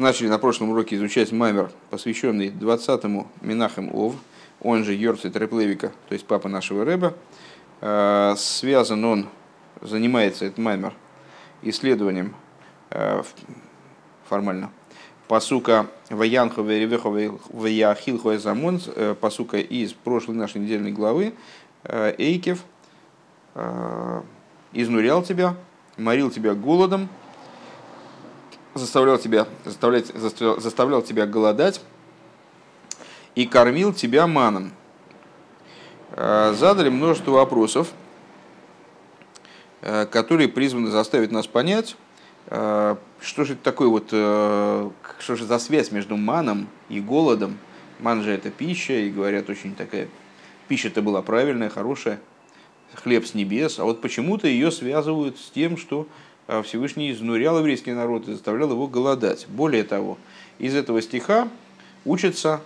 Начали на прошлом уроке изучать маймер, посвященный 20-му Минахем Ов, он же Йорцит Реплевика, то есть папа нашего Рэба. Э, связан он, занимается этот маймер исследованием э, формально посука Ваянху Веревеху Ваяхилху Эзамон, э, посука из прошлой нашей недельной главы, Эйкев изнурял тебя, морил тебя голодом, заставлял тебя, заставлять, заставлял, тебя голодать и кормил тебя маном. Э, задали множество вопросов, э, которые призваны заставить нас понять, э, что же это такое вот, что же за связь между маном и голодом. Ман же это пища, и говорят, очень такая, пища-то была правильная, хорошая, хлеб с небес, а вот почему-то ее связывают с тем, что Всевышний изнурял еврейский народ и заставлял его голодать. Более того, из этого стиха учится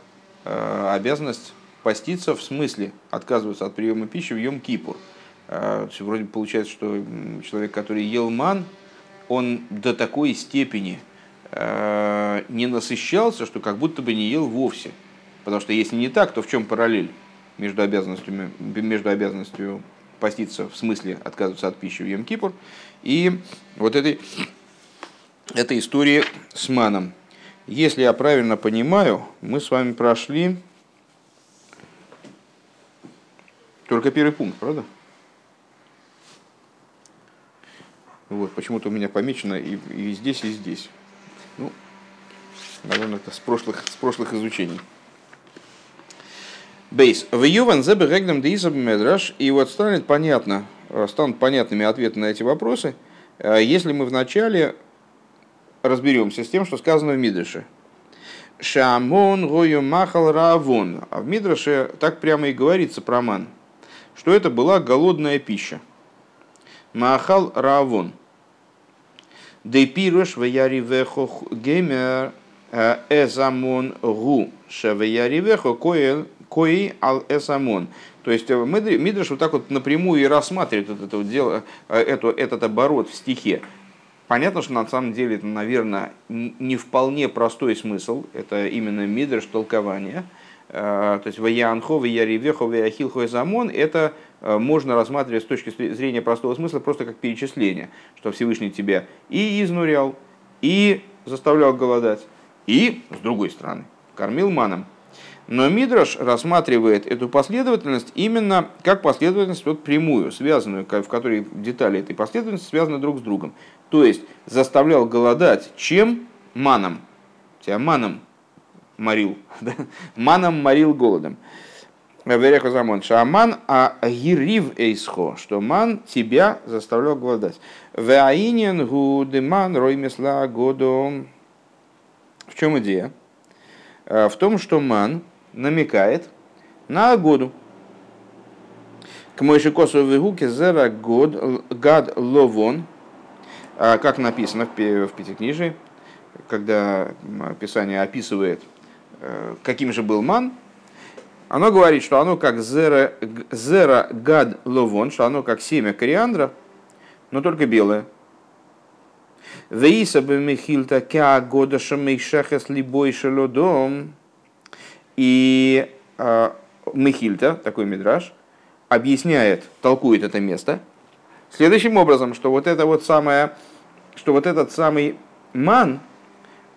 э, обязанность поститься в смысле отказываться от приема пищи в Йом-Кипур. Э, вроде получается, что человек, который ел ман, он до такой степени э, не насыщался, что как будто бы не ел вовсе. Потому что если не так, то в чем параллель между обязанностями, между обязанностью поститься, в смысле отказываться от пищи в Йом-Кипур, и вот этой, этой истории с маном. Если я правильно понимаю, мы с вами прошли только первый пункт, правда? Вот, почему-то у меня помечено и, и здесь, и здесь. Ну, наверное, это с прошлых, с прошлых изучений. Бейс. В Юван зебе регнам медраш. И вот станет понятно, э, станут понятными ответы на эти вопросы, э, если мы вначале разберемся с тем, что сказано в Мидрше. Шамон гою махал равон. А в Мидрше так прямо и говорится про ман, что это была голодная пища. Махал равон. Дейпируш веяривехо геймер э, эзамон гу шевеяривехо коэл кои ал эсамон. То есть э, Мидриш вот так вот напрямую и рассматривает вот это вот дело, э, это, этот оборот в стихе. Понятно, что на самом деле это, наверное, не вполне простой смысл. Это именно Мидриш толкование. Э, то есть Ваянхо, Ваяревехо, Ваяхилхо и Замон, это можно рассматривать с точки зрения простого смысла просто как перечисление, что Всевышний тебя и изнурял, и заставлял голодать, и, с другой стороны, кормил маном. Но Мидраш рассматривает эту последовательность именно как последовательность вот прямую, связанную, в которой детали этой последовательности связаны друг с другом. То есть заставлял голодать чем? Маном. Тебя маном морил. маном морил голодом. Вереха замон. Шаман а гирив эйсхо, что ман тебя заставлял голодать. Веаинен гудеман роймесла году. В чем идея? Э, в том, что ман намекает на году. К Мойши Косовой гуке зера год гад ловон, а, как написано в Пятикнижии, когда Писание описывает, э, каким же был ман, оно говорит, что оно как зера, зера гад ловон, что оно как семя кориандра, но только белое. Вейса бы михильта кя года шамейшехес либой шелодом. И э, Мехильта, такой мидраж, объясняет, толкует это место следующим образом, что вот это вот самое, что вот этот самый ман,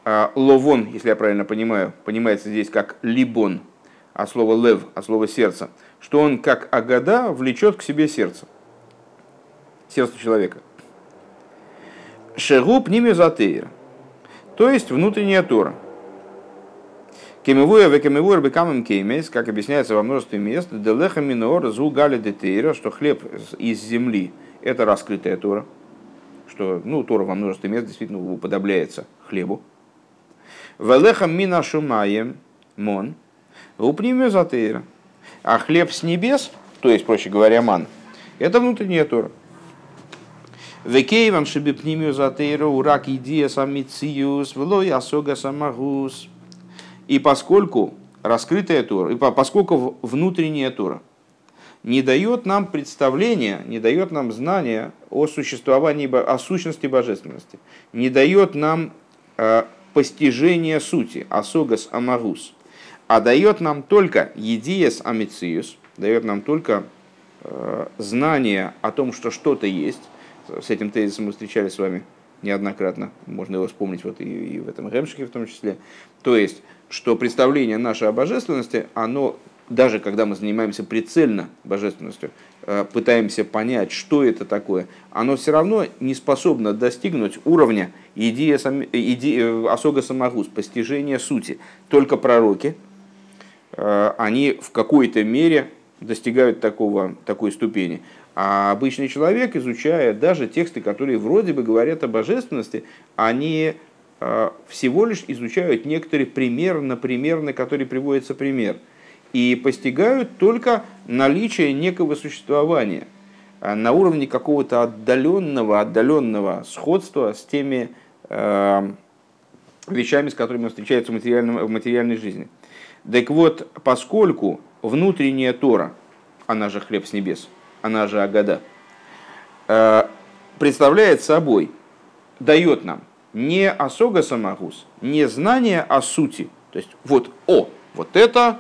э, ловон, если я правильно понимаю, понимается здесь как либон, а слово лев, а слово сердце, что он как агада влечет к себе сердце, сердце человека. Шегуб нимезатеир, то есть внутренняя Тора – Кемивуя векемивуя бекамем кеймес, как объясняется во множестве мест, делеха минор зу гали детейра, что хлеб из земли – это раскрытая Тора, что ну, Тора во множестве мест действительно уподобляется хлебу. Велеха мина шумаем мон, упнимю затейра. А хлеб с небес, то есть, проще говоря, ман, это внутренняя Тора. Векейван шибипнимию затейра урак идия самициюс, влой асога самагус – и поскольку раскрытая Тора, и поскольку внутренняя Тора не дает нам представления, не дает нам знания о существовании, о сущности божественности, не дает нам э, постижения сути, асогас амагус, а дает нам только едиес амициус, дает нам только э, знание о том, что что-то есть. С этим тезисом мы встречались с вами неоднократно, можно его вспомнить вот и, и в этом Гемшике в том числе. То есть, что представление нашей о божественности, оно, даже когда мы занимаемся прицельно божественностью, э, пытаемся понять, что это такое, оно все равно не способно достигнуть уровня идеи, идеи э, осога самогус, постижения сути. Только пророки, э, они в какой-то мере достигают такого, такой ступени. А обычный человек, изучая даже тексты, которые вроде бы говорят о божественности, они э, всего лишь изучают некоторый пример на пример, на который приводится пример. И постигают только наличие некого существования э, на уровне какого-то отдаленного, отдаленного сходства с теми э, вещами, с которыми встречаются в, материальном, в материальной жизни. Так вот, поскольку внутренняя Тора, она же хлеб с небес – она же Агада, э, представляет собой, дает нам не осога самогус, не знание о сути. То есть вот, о, вот это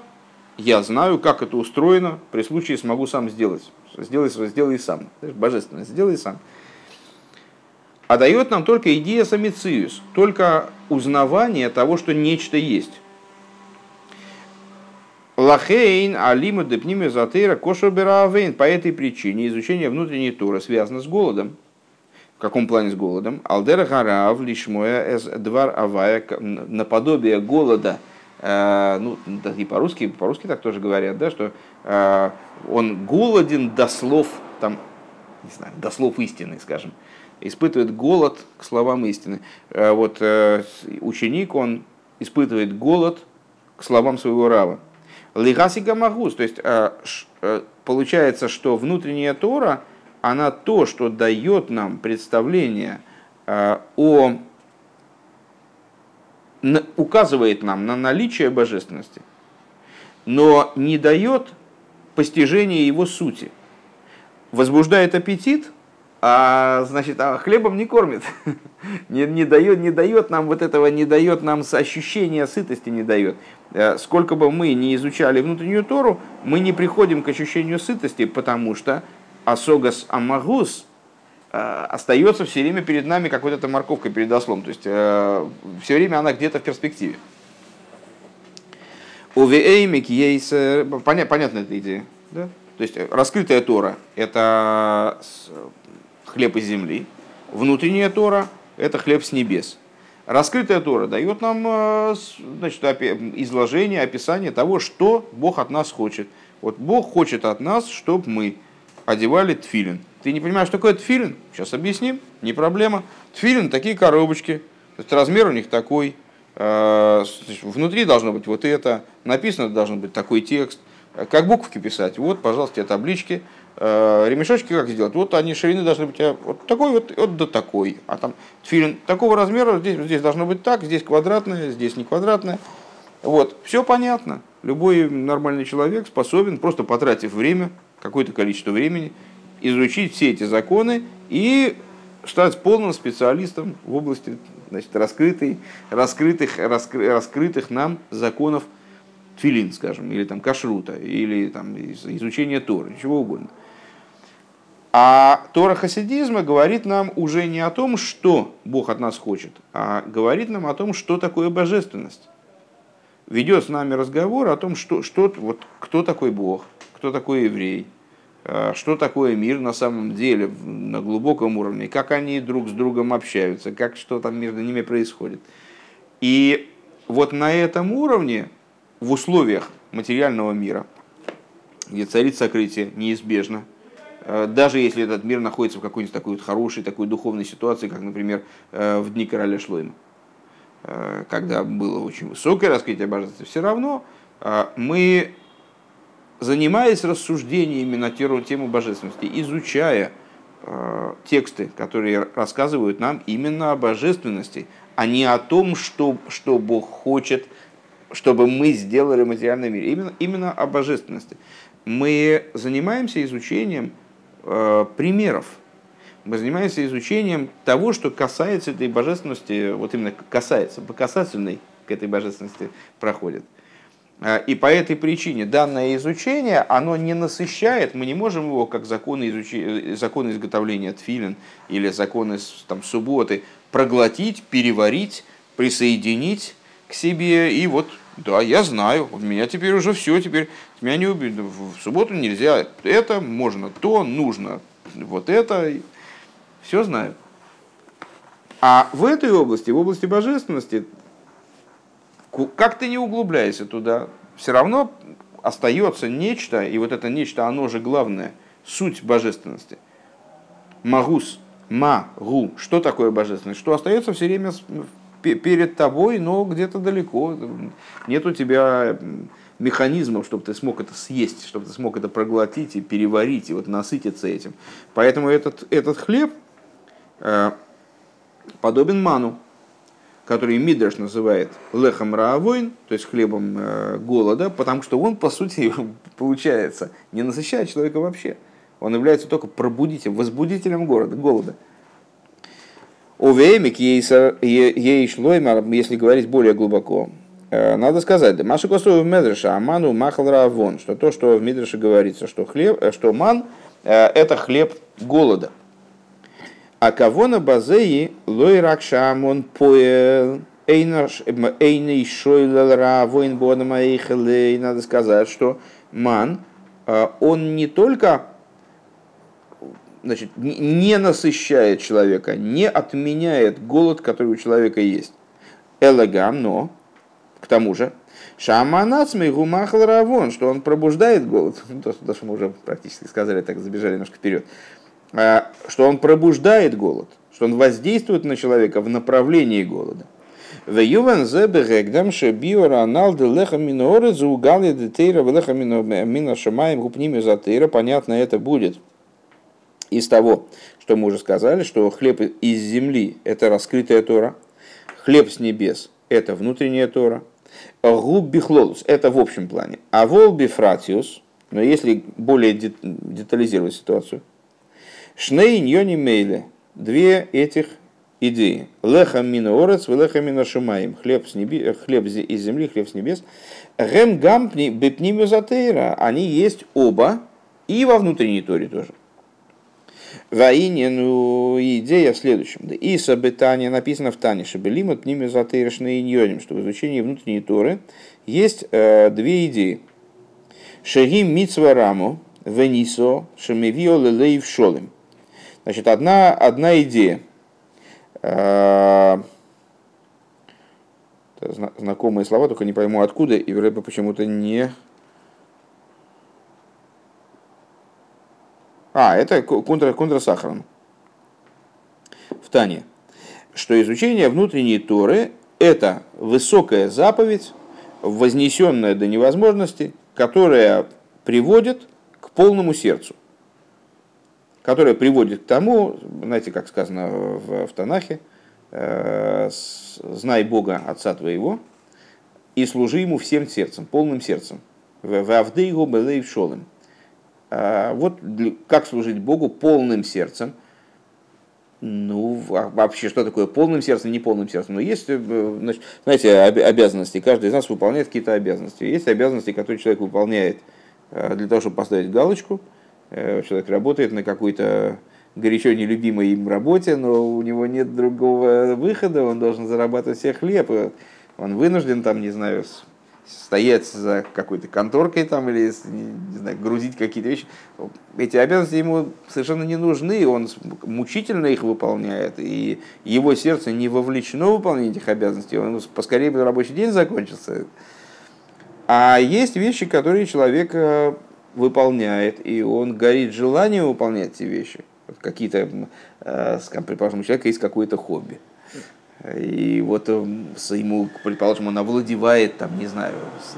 я знаю, как это устроено, при случае смогу сам сделать. Сделай, сделай сам. Божественно, сделай сам. А дает нам только идея самициус, только узнавание того, что нечто есть. Лахейн, алима депниме затейра кошерберавейн. По этой причине изучение внутренней Торы связано с голодом. В каком плане с голодом? Алдера гарав лишмоя эс двар авая наподобие голода. Э, ну, и по-русски, по-русски так тоже говорят, да, что э, он голоден до слов, там, не знаю, до слов истины, скажем. Испытывает голод к словам истины. Э, вот ученик, он испытывает голод к словам своего рава. Лигаси гамагус, то есть э, э, получается, что внутренняя Тора, она то, что дает нам представление э, о указывает нам на наличие божественности, но не дает постижения его сути. Возбуждает аппетит, а значит, а хлебом не кормит, не, не, дает, не дает нам вот этого, не дает нам ощущения сытости, не дает. Э, сколько бы мы не изучали внутреннюю Тору, мы не приходим к ощущению сытости, потому что Асогас Амагус э, остается все время перед нами, как вот эта морковка перед ослом. То есть э, все время она где-то в перспективе. Увеэймик есть... Понятна эта идея. Да? То есть раскрытая Тора – это хлеб из земли, внутренняя Тора – это хлеб с небес. Раскрытая Тора дает нам э, значит, изложение, описание того, что Бог от нас хочет. Вот Бог хочет от нас, чтобы мы одевали тфилин. Ты не понимаешь, что такое тфилин? Сейчас объясним, не проблема. Тфилин такие коробочки, размер у них такой, э, внутри должно быть вот это, написано должен быть такой текст. Как буковки писать? Вот, пожалуйста, те таблички. Э, ремешочки как сделать? Вот они ширины должны быть э, вот такой вот, вот до такой. А там тфилин такого размера, здесь, здесь должно быть так, здесь квадратное, здесь не квадратное. Вот, все понятно. Любой нормальный человек способен, просто потратив время, какое-то количество времени, изучить все эти законы и стать полным специалистом в области значит, раскрытой, раскрытых, раскры, раскрытых нам законов тфилин, скажем, или там кашрута, или там изучения Торы, чего угодно. А Тора хасидизма говорит нам уже не о том, что Бог от нас хочет, а говорит нам о том, что такое божественность. Ведет с нами разговор о том, что, что, вот, кто такой Бог, кто такой еврей, а, что такое мир на самом деле на глубоком уровне, как они друг с другом общаются, как что там между ними происходит. И вот на этом уровне, в условиях материального мира, где царит сокрытие неизбежно, Э, даже если этот мир находится в какой-нибудь такой вот хорошей, такой духовной ситуации, как, например, э, в дни короля Шлойма, э, когда было очень высокое раскрытие божества, все равно мы, занимаясь рассуждениями на тему божественности, изучая тексты, которые рассказывают нам именно о божественности, а не о том, что, что Бог хочет, чтобы мы сделали в материальном мире. Именно, именно о божественности. Мы занимаемся изучением Э, примеров. мы занимаемся изучением того, что касается этой божественности, вот именно касается, по касательной к этой божественности проходит. А, и по этой причине данное изучение, оно не насыщает, мы не можем его как законы, изучи, законы изготовления тфилин или законы там, субботы проглотить, переварить, присоединить к себе. И вот, да, я знаю, у меня теперь уже все, теперь меня не убьют. В субботу нельзя это, можно то, нужно вот это. Все знаю. А в этой области, в области божественности, как ты не углубляйся туда, все равно остается нечто, и вот это нечто, оно же главное, суть божественности. Магус, магу, что такое божественность? Что остается все время перед тобой, но где-то далеко. Нет у тебя механизмов, чтобы ты смог это съесть, чтобы ты смог это проглотить и переварить, и вот насытиться этим. Поэтому этот, этот хлеб э, подобен ману который Мидраш называет лехом раавойн, то есть хлебом э, голода, потому что он, по сути, получается, не насыщает человека вообще. Он является только пробудителем, возбудителем города, голода. Увеймик ей шлоймар, если говорить более глубоко, э, надо сказать, Маша Косу в Медреше, Аману махал равон, что то, что в Медреше говорится, что, хлеб, э, что ман – это хлеб голода. А кого на базеи лой ракшамон поел Эйней шойлера воин бодамаихелей. Надо сказать, что ман, он не только значит, не насыщает человека, не отменяет голод, который у человека есть. Элегам, но, к тому же, Шаманацмей гумахал равон, что он пробуждает голод. То, что мы уже практически сказали, так забежали немножко вперед. А, что он пробуждает голод, что он воздействует на человека в направлении голода. В Юван Зебегдам Шабиора Аналды Мина Шамаем Гупними Затейра. Понятно, это будет из того, что мы уже сказали, что хлеб из земли – это раскрытая Тора, хлеб с небес – это внутренняя Тора, губ бихлолус – это в общем плане, а вол бифратиус, но если более детализировать ситуацию – Шней ньони мейле. Две этих идеи. Леха мина орец, леха мина шумаем. Хлеб, с неби, хлеб из земли, хлеб с небес. Гем гампни бепнимю затейра. Они есть оба и во внутренней торе тоже. Воине, ну, идея в следующем. Да, и событание написано в Тане, шебелим от ними затейршны иньоним, что в изучении внутренней торы есть э, две идеи. Шагим митсва раму, венисо, шемевио лелейв шолем. Значит, одна, одна идея. Э, знакомые слова, только не пойму откуда, и Рэба почему-то не... А, это контра, контрасахарон в Тане. Что изучение внутренней Торы – это высокая заповедь, вознесенная до невозможности, которая приводит к полному сердцу – которая приводит к тому, знаете, как сказано в, в Танахе, э, знай Бога Отца твоего и служи Ему всем сердцем, полным сердцем. В Авдейгу Белейв Шолем. А вот как служить Богу полным сердцем. Ну, а вообще, что такое полным сердцем, не полным сердцем? Но есть, э, значит, знаете, обязанности. Каждый из нас выполняет какие-то обязанности. Есть обязанности, которые человек выполняет э, для того, чтобы поставить галочку – Э, человек работает на какой-то горячо нелюбимой им работе, но у него нет другого выхода, он должен зарабатывать себе хлеб, он вынужден там, не знаю, стоять за какой-то конторкой там или не знаю, грузить какие-то вещи. Эти обязанности ему совершенно не нужны, он мучительно их выполняет, и его сердце не вовлечено в выполнение этих обязанностей, он поскорее бы рабочий день закончился. А есть вещи, которые человек выполняет, и он горит желанием выполнять эти вещи. Какие-то, э, предположим, у человека есть какое-то хобби. И вот э, ему, предположим, он овладевает, там, не знаю,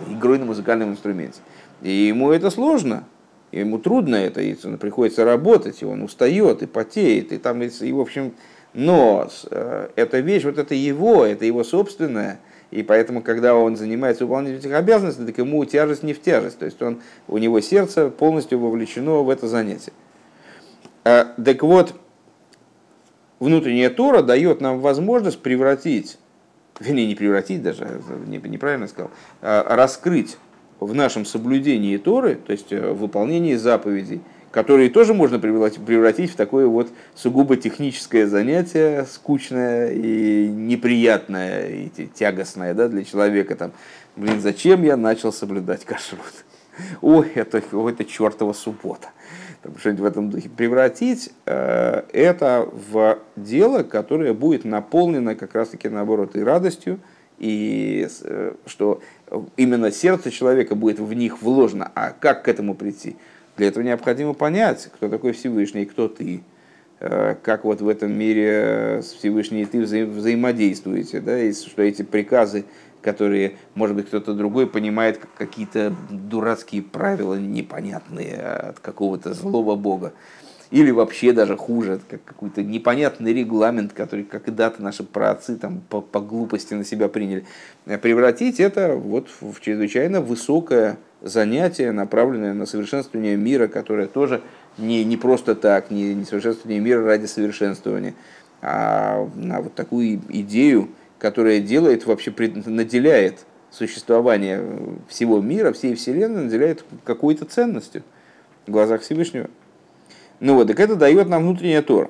игрой на музыкальном инструменте. И ему это сложно, ему трудно это, и приходится работать, и он устает, и потеет, и там, и, в общем, но э, эта вещь, вот это его, это его собственная, и поэтому, когда он занимается выполнением этих обязанностей, так ему тяжесть не в тяжесть. То есть он, у него сердце полностью вовлечено в это занятие. А, так вот, внутренняя Тора дает нам возможность превратить, вернее, не превратить даже, неправильно сказал, а раскрыть в нашем соблюдении Торы, то есть в выполнении заповедей, которые тоже можно превратить в такое вот сугубо техническое занятие, скучное и неприятное, и тягостное да, для человека. Там, блин, зачем я начал соблюдать кашрут? Ой, это, это чертова суббота. Что-нибудь в этом духе. Превратить э, это в дело, которое будет наполнено как раз-таки наоборот и радостью, и э, что именно сердце человека будет в них вложено. А как к этому прийти? Для этого необходимо понять, кто такой Всевышний, кто ты, э, как вот в этом мире с Всевышней ты вза взаимодействуете, да, и что эти приказы, которые, может быть, кто-то другой понимает как какие-то дурацкие правила непонятные от какого-то злого бога. Или вообще даже хуже, как какой-то непонятный регламент, который, как и даты наши праотцы там, по, по глупости на себя приняли. Превратить это вот в чрезвычайно высокое занятие, направленное на совершенствование мира, которое тоже не, не просто так, не, не совершенствование мира ради совершенствования, а на вот такую идею, которая делает, вообще наделяет существование всего мира, всей Вселенной, наделяет какой-то ценностью в глазах Всевышнего. Ну вот, так это дает нам внутренняя Тора.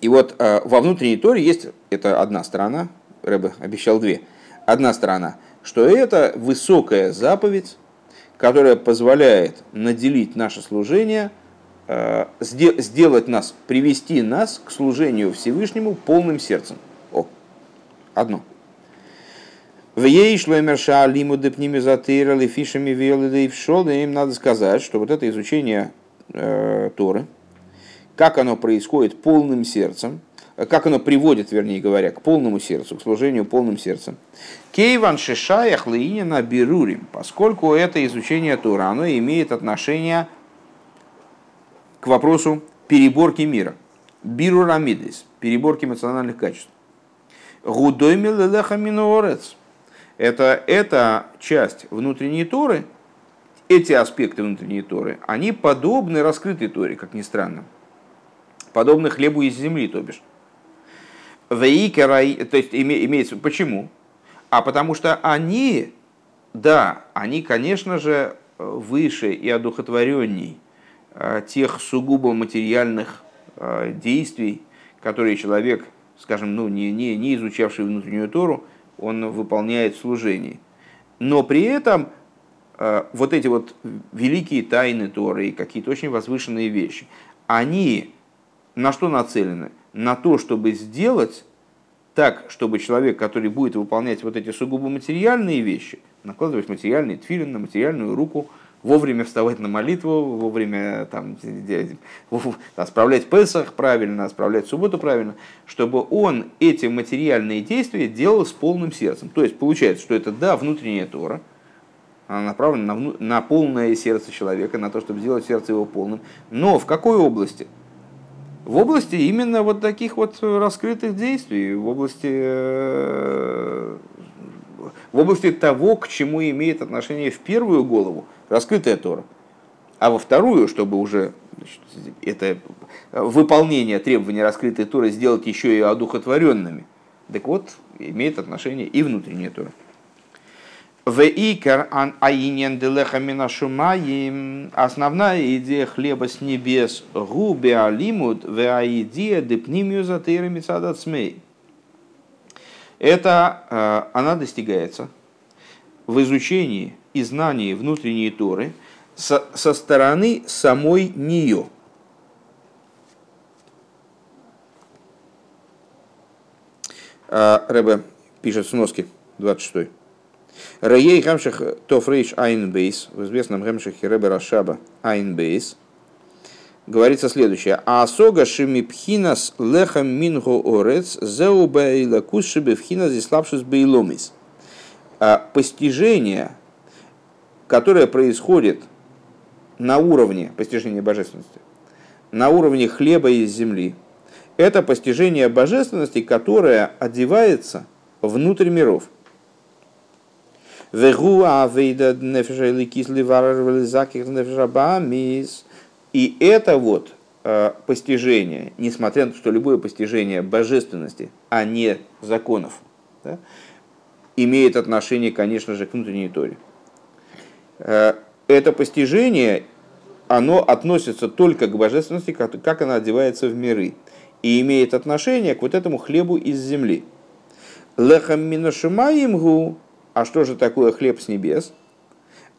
И вот э, во внутренней Торе есть, это одна сторона, Рэбе обещал две, одна сторона – что это высокая заповедь, которая позволяет наделить наше служение, э, сделать нас, привести нас к служению Всевышнему полным сердцем. Одно. В ей шлемерша лиму депними затыра лифишами велиды и им надо сказать, что вот это изучение э, Торы, как оно происходит полным сердцем, как оно приводит, вернее говоря, к полному сердцу, к служению полным сердцем. Кейван шишаях лаинина берурим, поскольку это изучение Тура, оно имеет отношение к вопросу переборки мира. Бирурамидис, переборки эмоциональных качеств. Гудойми лелеха минуорец. Это, это часть внутренней Торы, эти аспекты внутренней Торы, они подобны раскрытой Торе, как ни странно. Подобны хлебу из земли, то бишь. Вейкерай, то есть имеется, почему? А потому что они, да, они, конечно же, выше и одухотворенней э, тех сугубо материальных э, действий, которые человек, скажем, ну, не, не, не изучавший внутреннюю Тору, он выполняет в служении. Но при этом э, вот эти вот великие тайны Торы и какие-то очень возвышенные вещи, они на что нацелены? на то, чтобы сделать так, чтобы человек, который будет выполнять вот эти сугубо материальные вещи, накладывать материальный тфилин на материальную руку, вовремя вставать на молитву, вовремя там, справлять Песах правильно, справлять субботу правильно, чтобы он эти материальные действия делал с полным сердцем. То есть получается, что это да, внутренняя Тора, она направлена на, на полное сердце человека, на то, чтобы сделать сердце его полным. Но в какой области? в области именно вот таких вот раскрытых действий, в области, э, в области того, к чему имеет отношение в первую голову раскрытая Тора, а во вторую, чтобы уже значит, это выполнение требований раскрытой Торы сделать еще и одухотворенными, так вот, имеет отношение и внутренняя Тора. Вейкер ан аинен делеха минашумаим. Основная идея хлеба с небес губи алимут ве аидия депнимию затыры мицадацмей. Это э, она достигается в изучении и знании внутренней Торы со, со стороны самой нее. Э, Рэбе пишет в сноски 26. Раей Гамших Тофрейш Айнбейс, в известном Гамшихе Ребе Рашаба Айнбейс, говорится следующее. Асога шимипхинас лехам минго орец зеубайла кушибе вхинас зислапшус бейломис. А постижение, которое происходит на уровне постижения божественности, на уровне хлеба из земли, это постижение божественности, которое одевается внутрь миров. И это вот э, постижение, несмотря на то, что любое постижение божественности, а не законов, да, имеет отношение, конечно же, к внутренней торе. Э, это постижение, оно относится только к божественности, как, она одевается в миры, и имеет отношение к вот этому хлебу из земли. Лехам миношимаимгу, а что же такое хлеб с небес?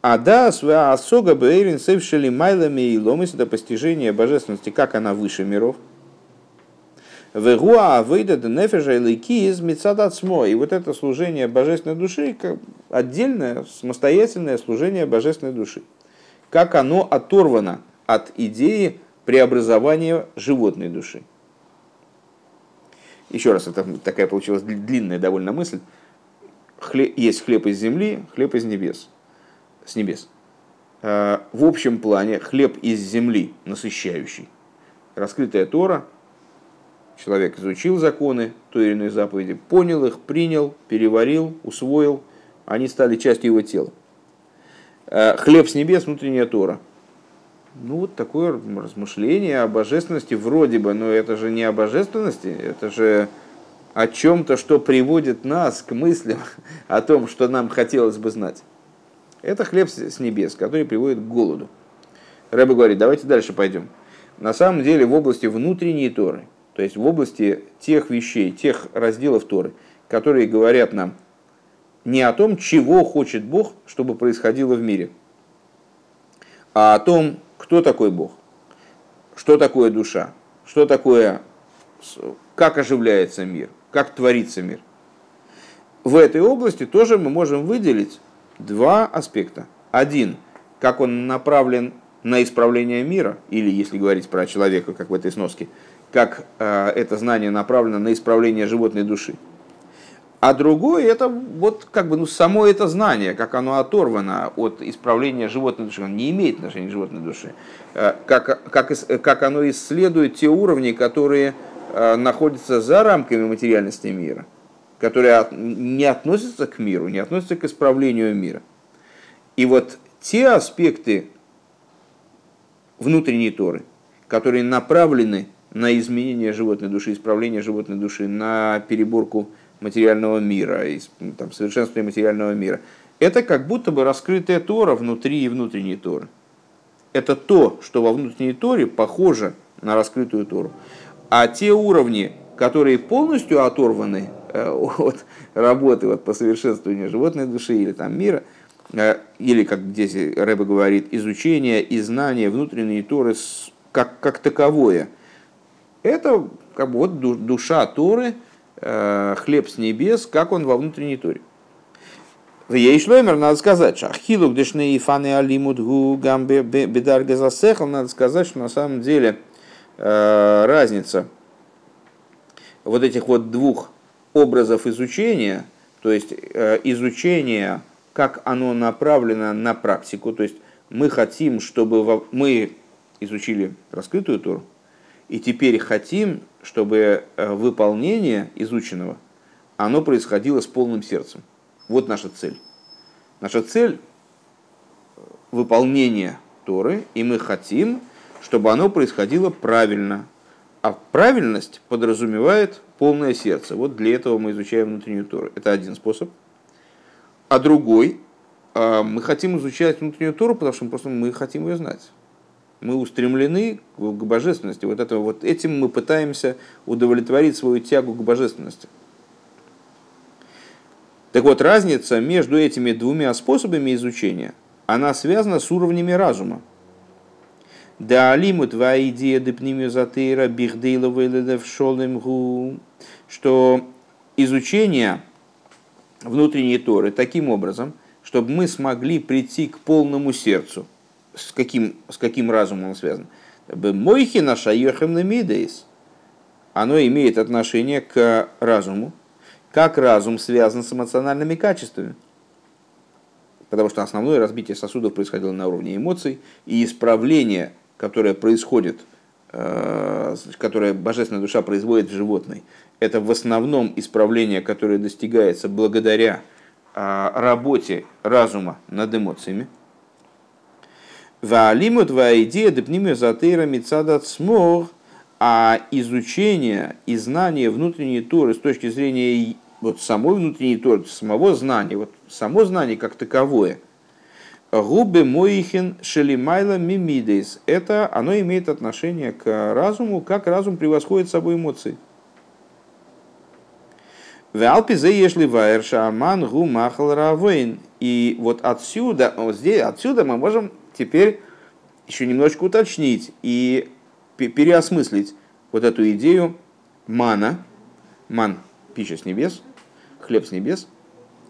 А да, своя осога бейрин севшели майлами и ломис, это постижение божественности, как она выше миров. Вегуа выйдет нефежа и из И вот это служение божественной души, как отдельное, самостоятельное служение божественной души. Как оно оторвано от идеи преобразования животной души. Еще раз, это такая получилась длинная довольно мысль. Хлеб, есть хлеб из земли, хлеб из небес. С небес. А, в общем плане хлеб из земли, насыщающий. Раскрытая Тора – Человек изучил законы той или иной заповеди, понял их, принял, переварил, усвоил, они стали частью его тела. Э, хлеб с небес, внутренняя Тора. Ну, вот такое размышление о божественности вроде бы, но это же не о божественности, это же о чем-то, что приводит нас к мыслям о том, что нам хотелось бы знать. Это хлеб с небес, который приводит к голоду. Рэба говорит, давайте дальше пойдем. На самом деле в области внутренней Торы – то есть в области тех вещей, тех разделов Торы, которые говорят нам не о том, чего хочет Бог, чтобы происходило в мире, а о том, кто такой Бог, что такое душа, что такое, как оживляется мир, как творится мир. В этой области тоже мы можем выделить два аспекта. Один, как он направлен на исправление мира, или, если говорить про человека, как в этой сноске, как э, это знание направлено на исправление животной души. А другое это вот как бы ну, само это знание, как оно оторвано от исправления животной души, оно не имеет отношения к животной душе, э, как, как, как оно исследует те уровни, которые э, находятся за рамками материальности мира, которые не относятся к миру, не относятся к исправлению мира. И вот те аспекты внутренней Торы, которые направлены на изменение животной души, исправление животной души, на переборку материального мира, там, совершенствование материального мира. Это как будто бы раскрытая Тора внутри и внутренней Торы. Это то, что во внутренней Торе похоже на раскрытую Тору. А те уровни, которые полностью оторваны э, от работы вот, по совершенствованию животной души или там, мира, э, или, как здесь Рэбе говорит, изучение и знание внутренней Торы как, как таковое – это как бы вот душа Торы, э, хлеб с небес, как он во внутренней Торе. В Ейшлоймер надо сказать, что ахилук дешны и фаны алимуд гу гамбе бедар газасехал, надо сказать, что на самом деле э, разница вот этих вот двух образов изучения, то есть э, изучение, как оно направлено на практику, то есть мы хотим, чтобы мы изучили раскрытую Тору, и теперь хотим, чтобы э, выполнение изученного, оно происходило с полным сердцем. Вот наша цель. Наша цель – выполнение Торы, и мы хотим, чтобы оно происходило правильно. А правильность подразумевает полное сердце. Вот для этого мы изучаем внутреннюю Тору. Это один способ. А другой э, – мы хотим изучать внутреннюю Тору, потому что мы просто мы хотим ее знать мы устремлены к божественности. Вот, это, вот этим мы пытаемся удовлетворить свою тягу к божественности. Так вот, разница между этими двумя способами изучения, она связана с уровнями разума. Да алимут ва идея депнимиозатейра бихдейла в шолемгу, что изучение внутренней Торы таким образом, чтобы мы смогли прийти к полному сердцу – с каким, с каким разумом он связан? Мойхи наша мидейс. Оно имеет отношение к разуму. Как разум связан с эмоциональными качествами? Потому что основное разбитие сосудов происходило на уровне эмоций, и исправление, которое происходит, э, которое божественная душа производит в животной, это в основном исправление, которое достигается благодаря э, работе разума над эмоциями. Ваалимут идея депнимия затейра мицадат смог, а изучение и знание внутренней Торы с точки зрения вот самой внутренней Торы, самого знания, вот само знание как таковое, губы моихин шелимайла мимидейс, это оно имеет отношение к разуму, как разум превосходит собой эмоции. Валпизе ешли вайерша аман гу махал равейн. И вот отсюда, вот здесь, отсюда мы можем теперь еще немножечко уточнить и переосмыслить вот эту идею мана, ман, пища с небес, хлеб с небес,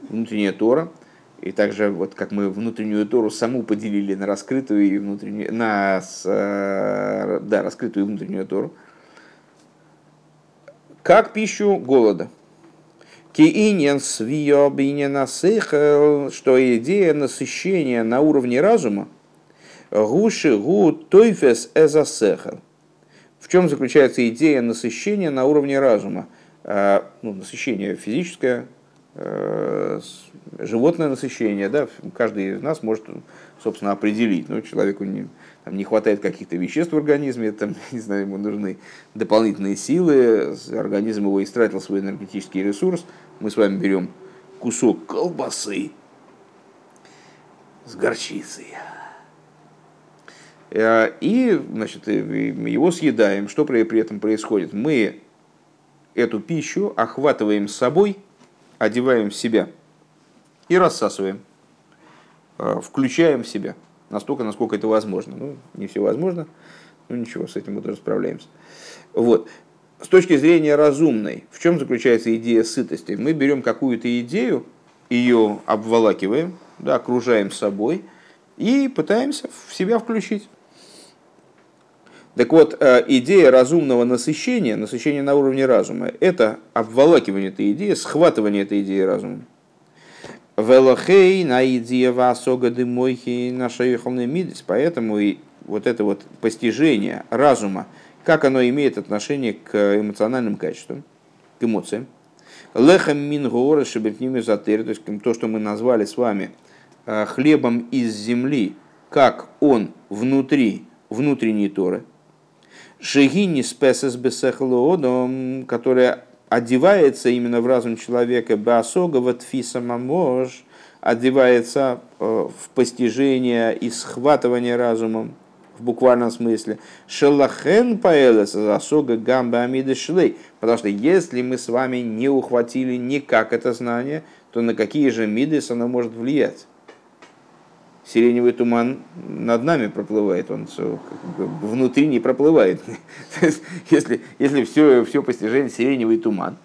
внутренняя Тора, и также вот как мы внутреннюю Тору саму поделили на раскрытую и внутреннюю, на, э, да, раскрытую и внутреннюю Тору, как пищу голода. Киинен свио что идея насыщения на уровне разума, Гуши гу тойфес эзасехал. В чем заключается идея насыщения на уровне разума? А, ну, насыщение физическое, э, животное насыщение, да, каждый из нас может, собственно, определить. Ну, человеку не, там, не хватает каких-то веществ в организме, там, не знаю, ему нужны дополнительные силы, организм его истратил свой энергетический ресурс. Мы с вами берем кусок колбасы с горчицей и значит, его съедаем. Что при, при этом происходит? Мы эту пищу охватываем с собой, одеваем в себя и рассасываем, э, включаем в себя настолько, насколько это возможно. Ну, не все возможно, но ничего, с этим мы тоже справляемся. Вот. С точки зрения разумной, в чем заключается идея сытости? Мы берем какую-то идею, ее обволакиваем, да, окружаем собой и пытаемся в себя включить. Так вот, э, идея разумного насыщения, насыщения на уровне разума, это обволакивание этой идеи, схватывание этой идеи разумом. Велохей на идея васога дымойхи наша мидис. Поэтому и вот это вот постижение разума, как оно имеет отношение к эмоциональным качествам, к эмоциям. Лехам мин гора шебетними затыр, то есть то, что мы назвали с вами э, хлебом из земли, как он внутри внутренней Торы – Шегини спесес бесехлоодом, которая одевается именно в разум человека, баасога ватфиса мамож, одевается э, в постижение и схватывание разумом, в буквальном смысле. Шелахен паэлес засога гамба амиды шлей. Потому что если мы с вами не ухватили никак это знание, то на какие же мидес оно может влиять? Сиреневый туман над нами проплывает, он внутри не проплывает. если, если все, все постижение сиреневый туман,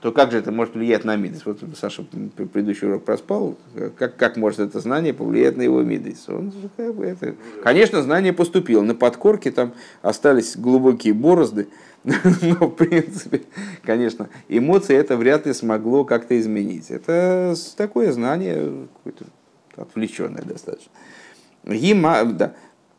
то как же это может влиять на мидис? Вот Саша предыдущий урок проспал. Как, как может это знание повлиять на его мидис? Он, как бы, это... Конечно, знание поступило. На подкорке там остались глубокие борозды. Но, в принципе, конечно, эмоции это вряд ли смогло как-то изменить. Это такое знание, какое-то отвлеченное достаточно. Да.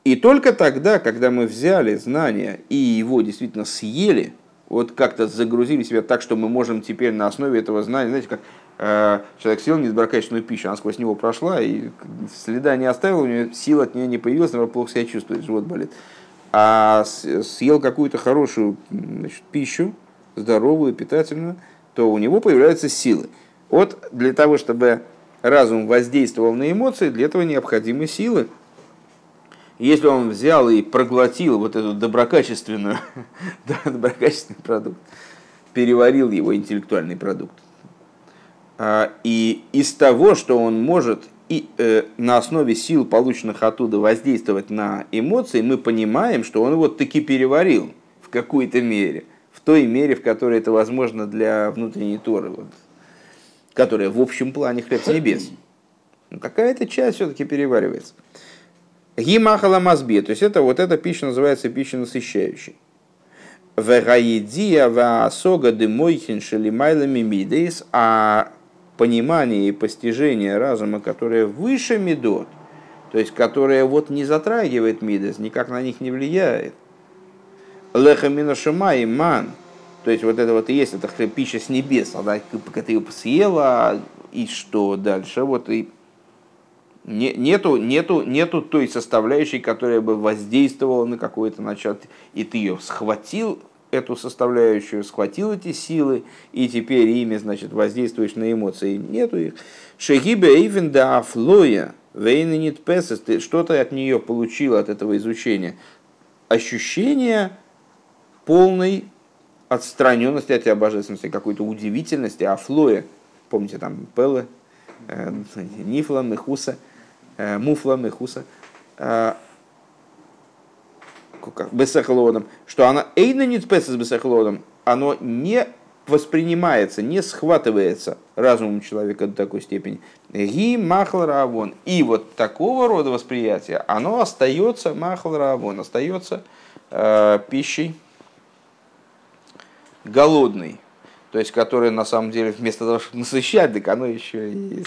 И только тогда, когда мы взяли знание и его действительно съели, вот как-то загрузили себя так, что мы можем теперь на основе этого знания, знаете, как э, человек съел недоброкачественную пищу, она сквозь него прошла, и следа не оставила, у него сил от нее не появилась, она плохо себя чувствует, живот болит. А съел какую-то хорошую значит, пищу, здоровую, питательную, то у него появляются силы. Вот для того, чтобы разум воздействовал на эмоции, для этого необходимы силы. Если он взял и проглотил вот эту доброкачественную, доброкачественный продукт, переварил его интеллектуальный продукт, а, и из того, что он может и, э, на основе сил, полученных оттуда, воздействовать на эмоции, мы понимаем, что он вот таки переварил в какой-то мере, в той мере, в которой это возможно для внутренней Торы. Вот которая в общем плане хлеб с небес. Но какая-то часть все-таки переваривается. Гимахала мазби, то есть это вот эта пища называется пища насыщающей. Вегаидия ваасога дымойхин шелимайлами мидейс, а понимание и постижение разума, которое выше медот, то есть которое вот не затрагивает мидес, никак на них не влияет. Лехамина шамай ман, то есть вот это вот и есть, это пища с небес, она, ты ее съела, и что дальше? Вот и Не, нету, нету, нету той составляющей, которая бы воздействовала на какое-то начало, и ты ее схватил, эту составляющую, схватил эти силы, и теперь ими, значит, воздействуешь на эмоции. Нету их. Шегибе эйвен да афлоя, вейненит песес, ты что-то от нее получил, от этого изучения. Ощущение полной отстраненности от тебя божественности, какой-то удивительности, афлоя. Помните, там Пелы, э, Нифла, Мехуса, э, Муфла, Мехуса. Э, бесехлодом, что она эйна не с бесехлодом, оно не воспринимается, не схватывается разумом человека до такой степени. Ги махл раавон. И вот такого рода восприятие, оно остается махл раавон, остается э, пищей голодной. То есть, которая на самом деле вместо того, чтобы насыщать, так оно еще и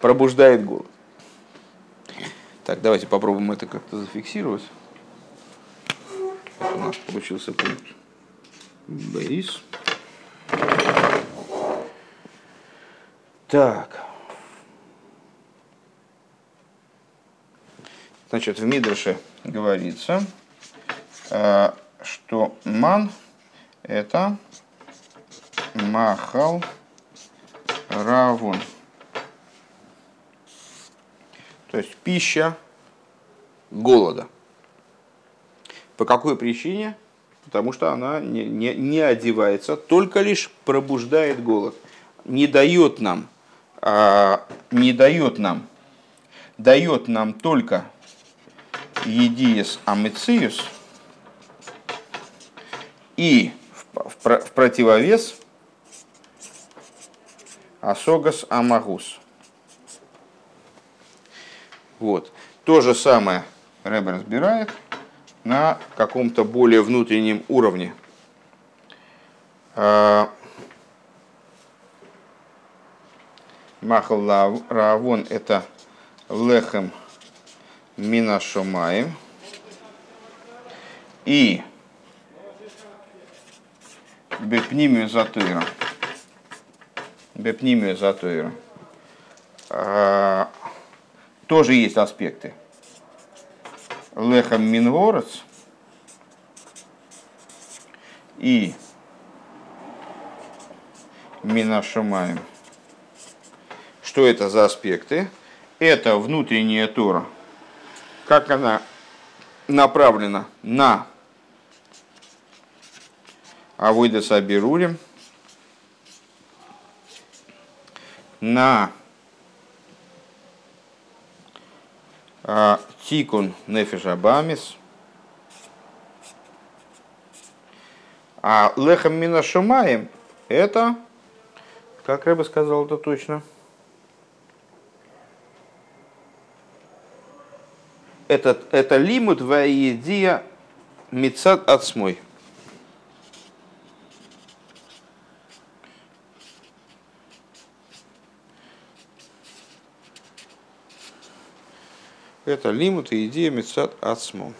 пробуждает голод. Так, давайте попробуем это как-то зафиксировать у нас получился пункт Бейс. Так. Значит, в Мидрше говорится, э, что ман это махал равун. То есть пища голода. По какой причине? Потому что она не, не, не одевается, только лишь пробуждает голод. Не дает нам, а, не дает нам, дает нам только едиес амициус и в, противовес асогас амагус. Вот. То же самое Рэбе разбирает – на каком-то более внутреннем уровне. А, Махал Равон это лехем минашомаем. И бепнимию затыра. Бепнимию затыра. А, тоже есть аспекты лехам минворец и минашумаем. Что это за аспекты? Это внутренняя Тора. Как она направлена на Авойда Сабирурим, на а, Тикун Нефиш Абамис. А Лехам Минашумаем это, как Рэба сказал это точно, это, это лимут ваидия мицат отсмой. Это лимут и идея мецат ацму.